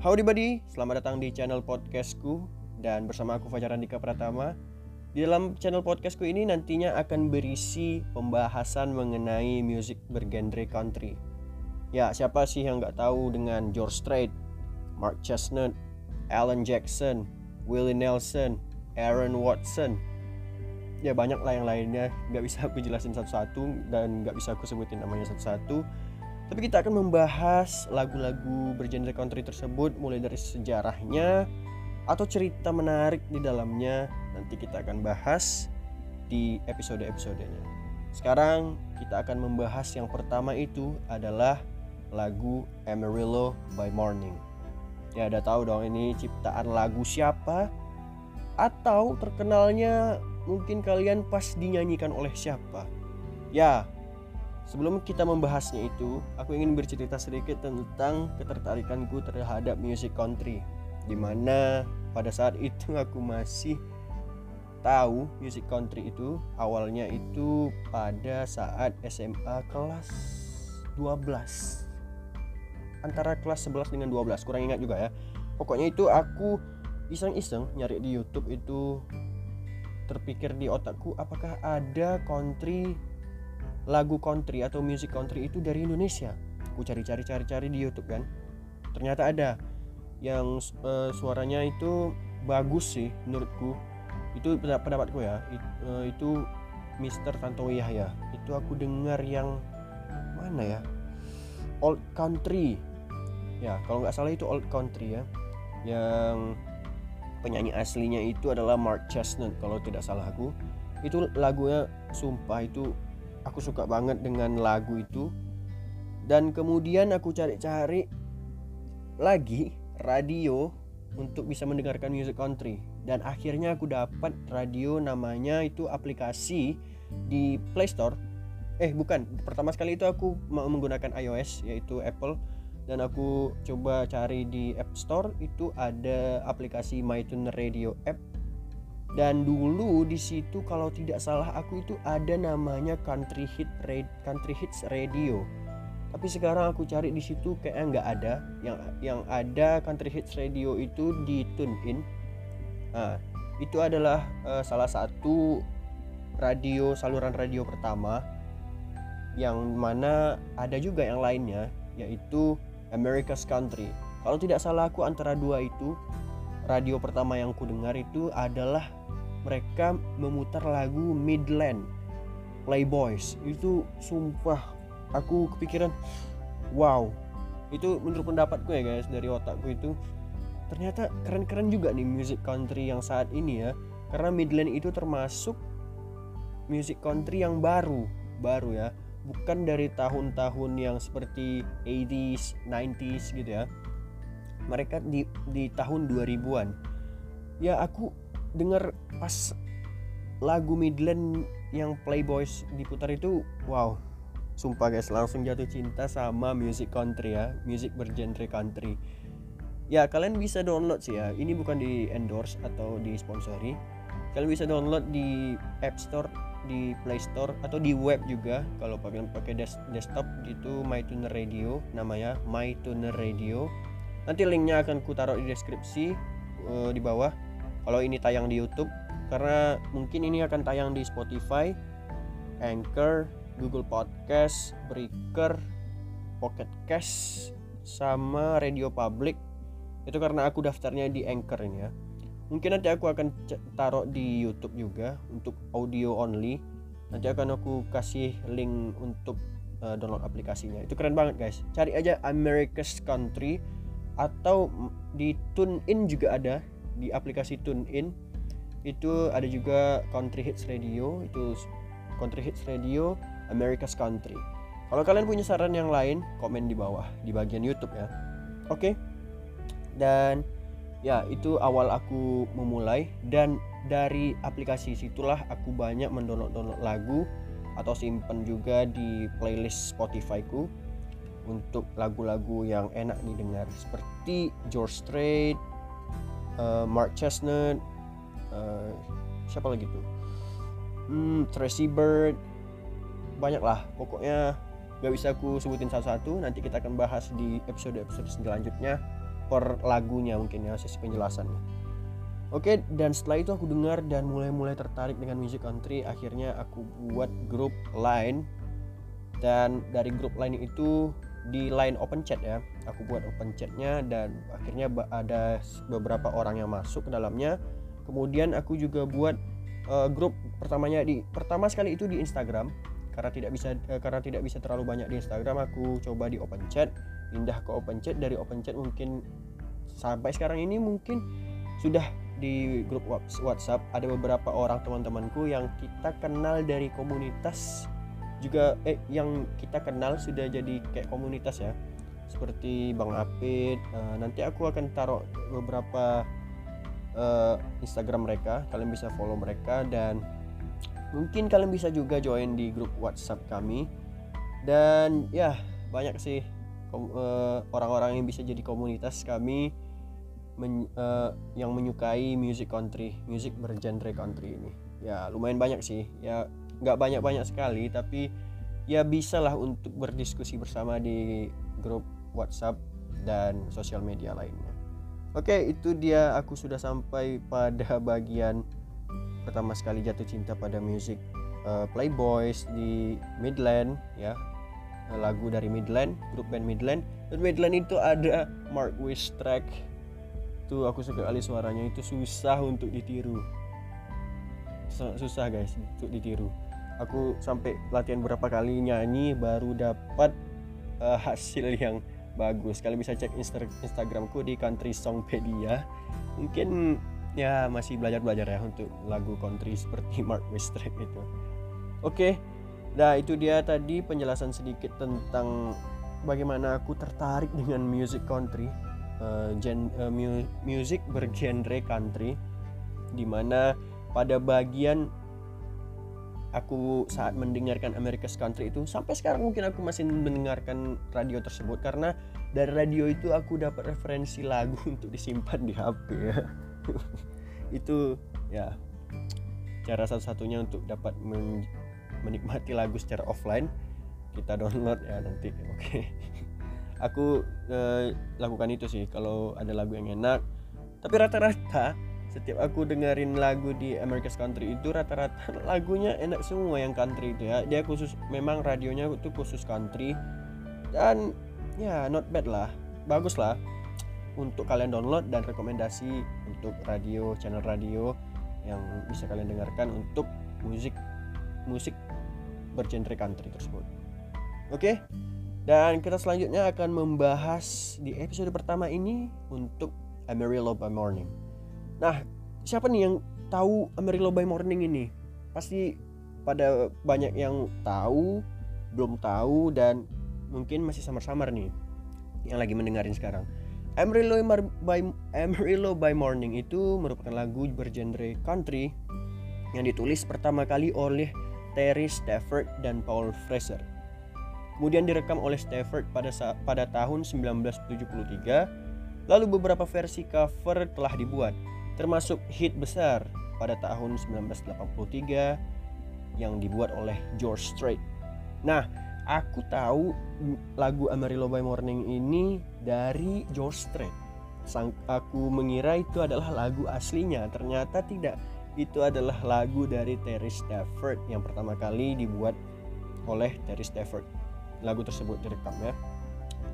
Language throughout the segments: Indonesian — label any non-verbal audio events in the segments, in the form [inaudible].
Howdy buddy, selamat datang di channel podcastku dan bersama aku Fajar Andika Pratama. Di dalam channel podcastku ini nantinya akan berisi pembahasan mengenai musik bergenre country. Ya, siapa sih yang nggak tahu dengan George Strait, Mark Chestnut, Alan Jackson, Willie Nelson, Aaron Watson. Ya banyak lah yang lainnya, nggak bisa aku jelasin satu-satu dan nggak bisa aku sebutin namanya satu-satu tapi kita akan membahas lagu-lagu bergenre country tersebut mulai dari sejarahnya atau cerita menarik di dalamnya. Nanti kita akan bahas di episode-episodenya. Sekarang kita akan membahas yang pertama itu adalah lagu Amarillo by Morning. Ya udah tahu dong ini ciptaan lagu siapa atau terkenalnya mungkin kalian pas dinyanyikan oleh siapa. Ya, Sebelum kita membahasnya itu, aku ingin bercerita sedikit tentang ketertarikanku terhadap music country. Di mana pada saat itu [laughs] aku masih tahu music country itu awalnya itu pada saat SMA kelas 12 antara kelas 11 dengan 12 kurang ingat juga ya pokoknya itu aku iseng-iseng nyari di YouTube itu terpikir di otakku apakah ada country lagu country atau music country itu dari Indonesia. Aku cari-cari cari-cari di YouTube kan. Ternyata ada yang uh, suaranya itu bagus sih menurutku. Itu pendapatku ya. It, uh, itu Mr. Tantowi Yahya. Itu aku dengar yang mana ya? Old country. Ya kalau nggak salah itu old country ya. Yang penyanyi aslinya itu adalah Mark Chestnut kalau tidak salah aku. Itu lagunya sumpah itu aku suka banget dengan lagu itu. Dan kemudian aku cari-cari lagi radio untuk bisa mendengarkan music country. Dan akhirnya aku dapat radio namanya itu aplikasi di Play Store. Eh bukan. Pertama sekali itu aku menggunakan iOS yaitu Apple. Dan aku coba cari di App Store itu ada aplikasi MyTuner Radio app dan dulu di situ kalau tidak salah aku itu ada namanya country hit country hits radio. Tapi sekarang aku cari di situ kayaknya nggak ada. Yang yang ada country hits radio itu di tune in. Nah, itu adalah uh, salah satu radio saluran radio pertama yang mana ada juga yang lainnya yaitu America's Country. Kalau tidak salah aku antara dua itu radio pertama yang ku dengar itu adalah mereka memutar lagu Midland Playboys. Itu sumpah aku kepikiran wow. Itu menurut pendapatku ya guys dari otakku itu ternyata keren-keren juga nih music country yang saat ini ya. Karena Midland itu termasuk music country yang baru baru ya. Bukan dari tahun-tahun yang seperti 80s 90s gitu ya. Mereka di di tahun 2000-an ya aku dengar pas lagu Midland yang Playboys diputar itu wow. Sumpah guys langsung jatuh cinta sama music country ya music bergenre country. Ya kalian bisa download sih ya. Ini bukan di endorse atau di sponsori. Kalian bisa download di App Store di Play Store atau di web juga. Kalau kalian pakai des desktop itu MyTuner Radio namanya MyTuner Radio. Nanti linknya akan ku taruh di deskripsi uh, di bawah kalau ini tayang di YouTube karena mungkin ini akan tayang di Spotify, Anchor, Google Podcast, Breaker, Pocket Cast, sama Radio Public. Itu karena aku daftarnya di Anchor ini ya. Mungkin nanti aku akan taruh di YouTube juga untuk audio only. Nanti akan aku kasih link untuk uh, download aplikasinya. Itu keren banget guys. Cari aja America's Country atau di TuneIn juga ada di aplikasi TuneIn itu ada juga Country Hits Radio itu Country Hits Radio America's Country. Kalau kalian punya saran yang lain komen di bawah di bagian YouTube ya. Oke? Dan ya itu awal aku memulai dan dari aplikasi situlah aku banyak mendownload-download lagu atau simpen juga di playlist Spotify ku untuk lagu-lagu yang enak didengar. Seperti George Strait, uh, Mark Chestnut uh, siapa lagi tuh? Hmm, Tracy Bird banyak lah pokoknya nggak bisa aku sebutin satu-satu. Nanti kita akan bahas di episode-episode selanjutnya per lagunya mungkin ya sesi penjelasannya. Oke, dan setelah itu aku dengar dan mulai-mulai tertarik dengan music country. Akhirnya aku buat grup lain. Dan dari grup lain itu di line open chat ya. Aku buat open chatnya dan akhirnya ada beberapa orang yang masuk ke dalamnya. Kemudian aku juga buat uh, grup pertamanya di pertama sekali itu di Instagram karena tidak bisa uh, karena tidak bisa terlalu banyak di Instagram aku coba di open chat pindah ke open chat dari open chat mungkin sampai sekarang ini mungkin sudah di grup WhatsApp ada beberapa orang teman-temanku yang kita kenal dari komunitas juga eh yang kita kenal sudah jadi kayak komunitas ya. Seperti Bang Apit uh, nanti aku akan taruh beberapa uh, Instagram mereka kalian bisa follow mereka dan mungkin kalian bisa juga join di grup WhatsApp kami. Dan ya banyak sih eh, orang-orang uh, yang bisa jadi komunitas kami men, uh, yang menyukai music country, music bergenre country ini. Ya lumayan banyak sih, ya nggak banyak-banyak sekali, tapi ya bisalah untuk berdiskusi bersama di grup WhatsApp dan sosial media lainnya. Oke, itu dia. Aku sudah sampai pada [laughs] bagian pertama sekali jatuh cinta pada music uh, Playboys di Midland ya. Lagu dari Midland grup band Midland. Dan Midland itu ada Mark Wistrack itu aku suka kali suaranya. Itu susah untuk ditiru. Susah guys untuk ditiru aku sampai latihan berapa kali nyanyi baru dapat uh, hasil yang bagus kalian bisa cek insta instagramku di country songpedia mungkin ya masih belajar belajar ya untuk lagu country seperti [laughs] Mark Westrek itu oke okay. nah itu dia tadi penjelasan sedikit tentang bagaimana aku tertarik dengan music country uh, gen, uh, mu, music bergenre country di mana pada bagian aku saat mendengarkan America's Country itu sampai sekarang mungkin aku masih mendengarkan radio tersebut karena dari radio itu aku dapat referensi lagu [laughs] untuk disimpan di HP ya [laughs] itu ya cara satu-satunya untuk dapat men menikmati lagu secara offline. Kita download ya nanti [laughs] oke. Okay aku eh, lakukan itu sih kalau ada lagu yang enak. Tapi rata-rata setiap aku dengerin lagu di America's Country itu rata-rata [laughs] lagunya enak semua yang country itu ya dia khusus memang radionya itu khusus country dan ya not bad lah bagus lah untuk kalian download dan rekomendasi untuk radio channel radio yang bisa kalian dengarkan untuk musik musik bergenre country tersebut oke okay? Dan kita selanjutnya akan membahas di episode pertama ini untuk Amarillo by Morning. Nah, siapa nih yang tahu Amarillo by Morning ini? Pasti pada banyak yang tahu, belum tahu dan mungkin masih samar-samar nih yang lagi mendengarin sekarang. Amarillo by Amarillo by Morning itu merupakan lagu bergenre country yang ditulis pertama kali oleh Terry Stafford dan Paul Fraser kemudian direkam oleh Stafford pada pada tahun 1973. Lalu beberapa versi cover telah dibuat, termasuk hit besar pada tahun 1983 yang dibuat oleh George Strait. Nah, aku tahu lagu Amarillo by Morning ini dari George Strait. Sang, aku mengira itu adalah lagu aslinya, ternyata tidak. Itu adalah lagu dari Terry Stafford yang pertama kali dibuat oleh Terry Stafford lagu tersebut direkam ya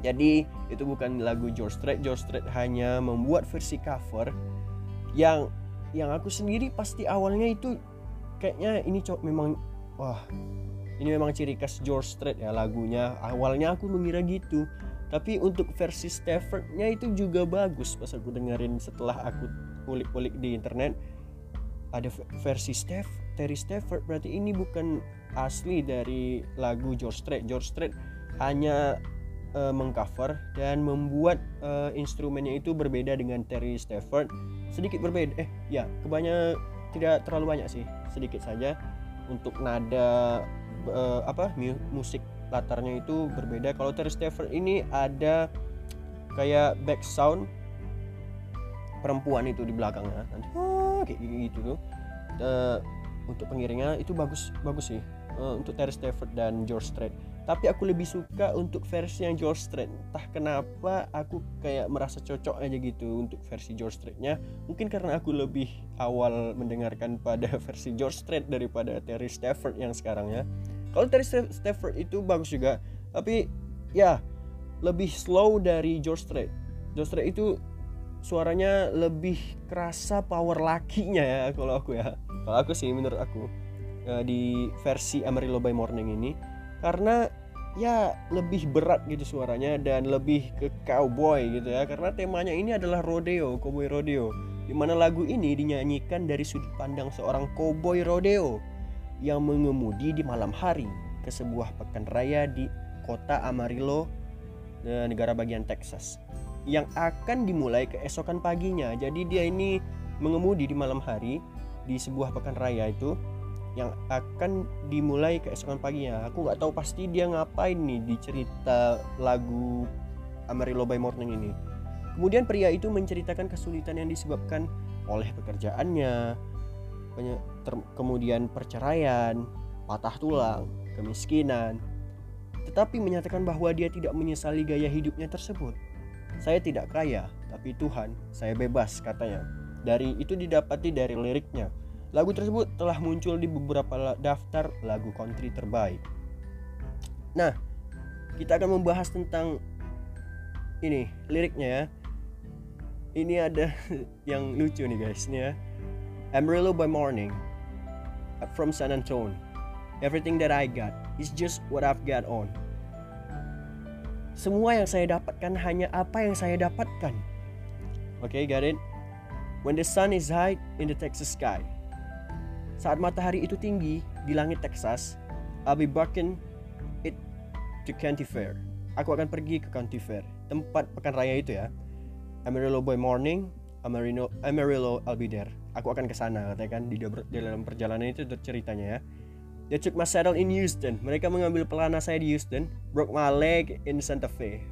jadi itu bukan lagu George Strait George Strait hanya membuat versi cover yang yang aku sendiri pasti awalnya itu kayaknya ini cok memang wah ini memang ciri khas George Strait ya lagunya awalnya aku mengira gitu tapi untuk versi Staffordnya itu juga bagus pas aku dengerin setelah aku ulik-ulik di internet ada versi Steph Terry Stafford berarti ini bukan asli dari lagu George Strait. George Strait hanya uh, mengcover dan membuat uh, instrumennya itu berbeda dengan Terry Stafford. Sedikit berbeda. Eh, ya, kebanyakan tidak terlalu banyak sih, sedikit saja untuk nada uh, apa musik latarnya itu berbeda. Kalau Terry Stafford ini ada kayak back sound perempuan itu di belakangnya nanti oh, kayak gitu tuh uh, untuk pengiringnya itu bagus bagus sih uh, untuk Terry Stafford dan George Strait tapi aku lebih suka untuk versi yang George Strait. Entah kenapa aku kayak merasa cocok aja gitu untuk versi George Straitnya. Mungkin karena aku lebih awal mendengarkan pada [laughs] versi George Strait daripada Terry Stafford yang sekarang ya. Kalau Terry Stafford itu bagus juga tapi ya lebih slow dari George Strait. George Strait itu suaranya lebih kerasa power lakinya ya kalau aku ya. Kalau aku sih menurut aku eh, di versi Amarillo by Morning ini karena ya lebih berat gitu suaranya dan lebih ke cowboy gitu ya. Karena temanya ini adalah rodeo cowboy rodeo. Di mana lagu ini dinyanyikan dari sudut pandang seorang cowboy rodeo yang mengemudi di malam hari ke sebuah pekan raya di kota Amarillo negara bagian Texas yang akan dimulai keesokan paginya. Jadi dia ini mengemudi di malam hari di sebuah pekan raya itu yang akan dimulai keesokan paginya. Aku nggak tahu pasti dia ngapain nih di cerita lagu Amarillo by Morning ini. Kemudian pria itu menceritakan kesulitan yang disebabkan oleh pekerjaannya, kemudian perceraian, patah tulang, kemiskinan. Tetapi menyatakan bahwa dia tidak menyesali gaya hidupnya tersebut. Saya tidak kaya, tapi Tuhan, saya bebas katanya. Dari itu didapati dari liriknya Lagu tersebut telah muncul di beberapa daftar lagu country terbaik. Nah, kita akan membahas tentang ini liriknya ya. Ini ada [laughs] yang lucu nih guys nih ya. Amarillo by morning from San Antonio. Everything that I got is just what I've got on. Semua yang saya dapatkan hanya apa yang saya dapatkan. Oke, okay, got it? When the sun is high in the Texas sky, saat matahari itu tinggi di langit Texas, I'll be barking it to County Fair. Aku akan pergi ke County Fair, tempat pekan raya itu ya. Amarillo by morning, Amarillo, Amarillo I'll be there. Aku akan ke sana katanya kan di, dalam perjalanan itu ceritanya ya. They took my saddle in Houston. Mereka mengambil pelana saya di Houston. Broke my leg in Santa Fe.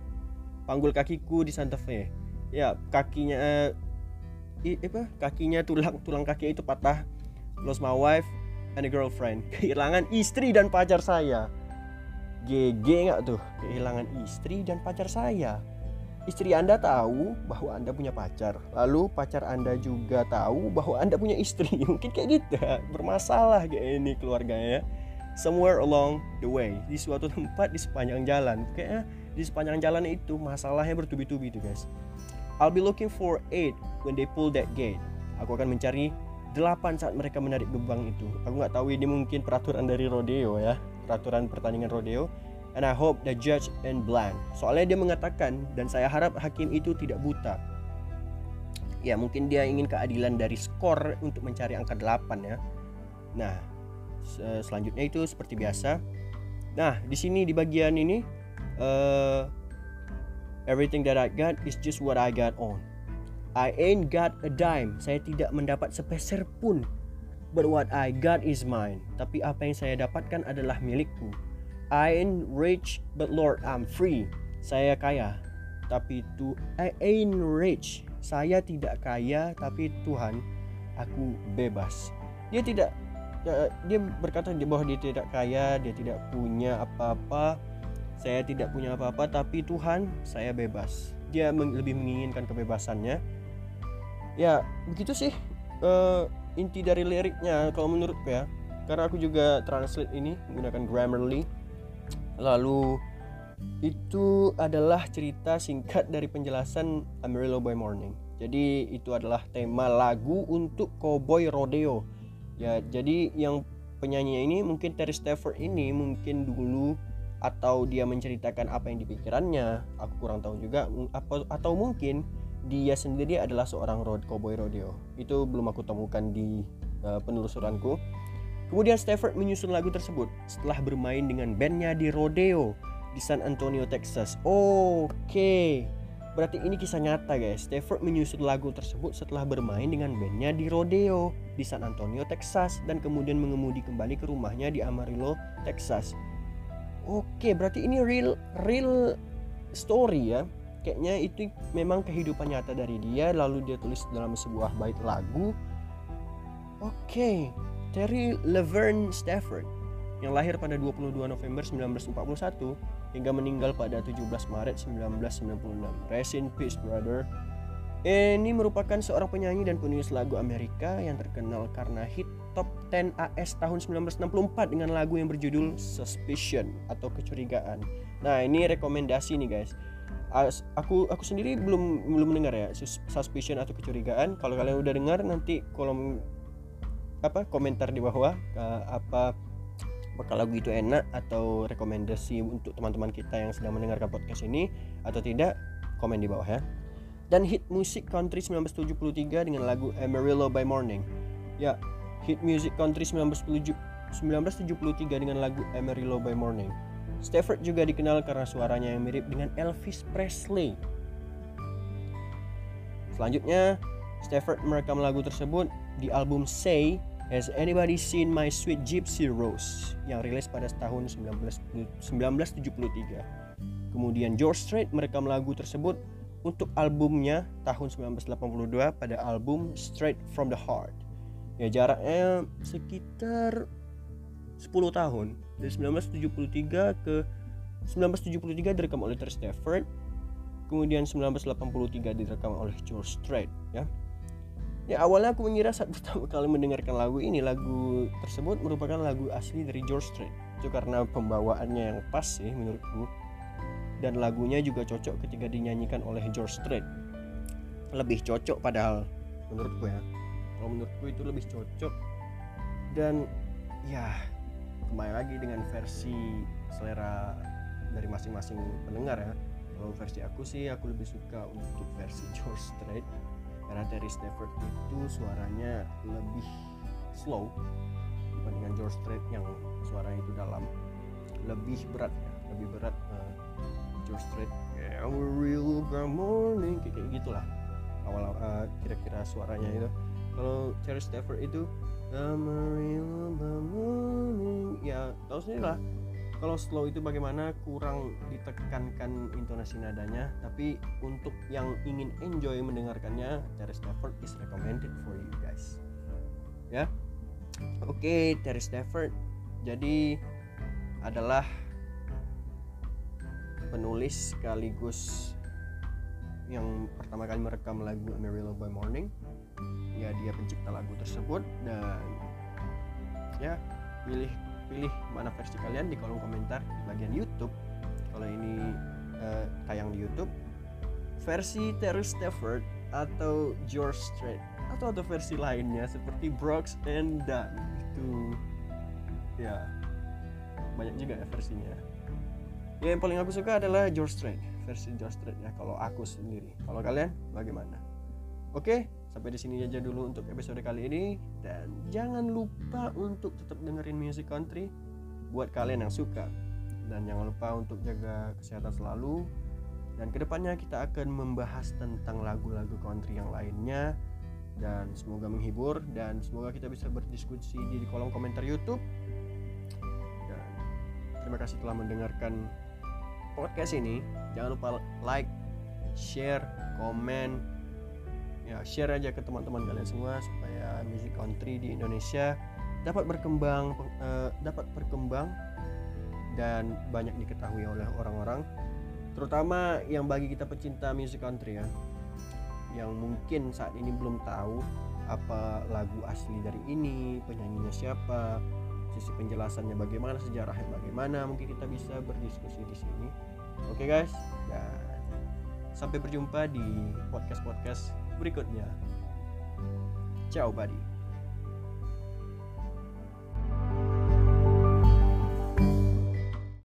Panggul kakiku di Santa Fe. Ya, kakinya eh, apa? Kakinya tulang tulang kaki itu patah lost my wife and a girlfriend. [laughs] Kehilangan istri dan pacar saya. GG nggak tuh? Kehilangan istri dan pacar saya. Istri anda tahu bahwa anda punya pacar. Lalu pacar anda juga tahu bahwa anda punya istri. [laughs] Mungkin kayak gitu. Bermasalah kayak ini keluarganya somewhere along the way. Di suatu tempat di sepanjang jalan. Kayaknya di sepanjang jalan itu masalahnya bertubi-tubi tuh guys. I'll be looking for eight when they pull that gate. Aku akan mencari delapan saat mereka menarik gebang itu. Aku nggak tahu ini mungkin peraturan dari rodeo ya, peraturan pertandingan rodeo. And I hope the judge and blind. Soalnya dia mengatakan dan saya harap hakim itu tidak buta. Ya mungkin dia ingin keadilan dari skor untuk mencari angka 8 ya. Nah selanjutnya itu seperti biasa. Nah di sini di bagian ini uh, everything that I got is just what I got on. I ain't got a dime. Saya tidak mendapat sepeser pun. But what I got is mine. Tapi apa yang saya dapatkan adalah milikku. I ain't rich, but Lord, I'm free. Saya kaya, tapi itu I ain't rich. Saya tidak kaya, tapi Tuhan, aku bebas. Dia tidak ya, dia berkata bahwa dia tidak kaya, dia tidak punya apa-apa. Saya tidak punya apa-apa, tapi Tuhan, saya bebas. Dia lebih menginginkan kebebasannya. Ya begitu sih uh, inti dari liriknya kalau menurutku ya. Karena aku juga translate ini menggunakan Grammarly. Lalu itu adalah cerita singkat dari penjelasan Amarillo by Morning. Jadi itu adalah tema lagu untuk Cowboy Rodeo. Ya jadi yang penyanyi ini mungkin Terry Stafford ini mungkin dulu atau dia menceritakan apa yang dipikirannya aku kurang tahu juga apa atau mungkin dia sendiri adalah seorang road cowboy rodeo. Itu belum aku temukan di uh, penelusuranku. Kemudian Stafford menyusun lagu tersebut setelah bermain dengan bandnya di rodeo di San Antonio, Texas. Oke, okay. berarti ini kisah nyata guys. Stafford menyusun lagu tersebut setelah bermain dengan bandnya di rodeo di San Antonio, Texas dan kemudian mengemudi kembali ke rumahnya di Amarillo, Texas. Oke, berarti ini real real story ya kayaknya itu memang kehidupan nyata dari dia lalu dia tulis dalam sebuah bait lagu oke. Terry Laverne Stafford yang lahir pada 22 November 1941 hingga meninggal pada 17 Maret 1996. Rest in peace, brother. Ini merupakan seorang penyanyi dan penulis lagu Amerika yang terkenal karena hit top 10 AS tahun 1964 dengan lagu yang berjudul Suspicion atau kecurigaan. Nah, ini rekomendasi nih guys. As, aku aku sendiri belum belum mendengar ya suspicion atau kecurigaan. Kalau kalian udah dengar nanti kolom apa komentar di bawah uh, apa apakah lagu itu enak atau rekomendasi untuk teman-teman kita yang sedang mendengarkan podcast ini atau tidak komen di bawah ya dan hit musik country 1973 dengan lagu Amarillo by Morning. Ya, hit musik country 1973 dengan lagu Amarillo by Morning. Stafford juga dikenal karena suaranya yang mirip dengan Elvis Presley. Selanjutnya, Stafford merekam lagu tersebut di album Say Has Anybody Seen My Sweet Gypsy Rose yang rilis pada tahun 1973. Kemudian George Strait merekam lagu tersebut untuk albumnya tahun 1982 pada album Straight from the Heart. Ya jaraknya sekitar 10 tahun. Dari 1973 ke 1973 direkam oleh Terry Stafford kemudian 1983 direkam oleh George Strait ya. Ya awalnya aku mengira saat [laughs] pertama kali mendengarkan lagu ini lagu tersebut merupakan lagu asli dari George Strait. Itu karena pembawaannya yang pas sih menurutku. Dan lagunya juga cocok ketika dinyanyikan oleh George Strait. Lebih cocok padahal menurutku ya kalau menurutku itu lebih cocok. Dan ya kembali lagi dengan versi selera dari masing-masing pendengar ya. Kalau versi aku sih aku lebih suka untuk versi George Strait. Karena Terry Stafford itu suaranya lebih slow dibandingkan George Strait yang suaranya itu dalam. Lebih berat ya lebih berat uh, George Strait. Kayak real morning kayak, kayak gitulah awal uh, kira-kira suaranya itu kalau Cherry Stafford itu ya tahu sendiri lah. Kalau slow itu bagaimana? Kurang ditekankan intonasi nadanya. Tapi untuk yang ingin enjoy mendengarkannya Terry Stafford is recommended for you guys. Ya? Oke okay, Terry Stafford jadi adalah penulis sekaligus yang pertama kali merekam lagu Amarillo by Morning ya dia pencipta lagu tersebut dan ya pilih pilih mana versi kalian di kolom komentar di bagian YouTube. Kalau ini uh, tayang di YouTube versi Terry Stafford atau George Strait atau ada versi lainnya seperti Brooks and Dunn itu. Ya banyak juga ya versinya. Ya yang paling aku suka adalah George Strait versi George Strait ya kalau aku sendiri. Kalau kalian bagaimana? Oke sampai di sini aja dulu untuk episode kali ini. Dan jangan lupa untuk tetap dengerin music country buat kalian yang suka. Dan jangan lupa untuk jaga kesehatan selalu. Dan ke depannya kita akan membahas tentang lagu-lagu country yang lainnya. Dan semoga menghibur. Dan semoga kita bisa berdiskusi di kolom komentar YouTube. Dan terima kasih telah mendengarkan podcast ini. Jangan lupa like share komen ya share aja ke teman-teman kalian semua supaya music country di Indonesia dapat berkembang uh, dapat berkembang dan banyak diketahui oleh orang-orang terutama yang bagi kita pecinta music country ya yang mungkin saat ini belum tahu apa lagu asli dari ini penyanyinya siapa sisi penjelasannya bagaimana sejarahnya bagaimana mungkin kita bisa berdiskusi di sini. Oke okay guys, dan sampai berjumpa di podcast-podcast berikutnya. Ciao buddy.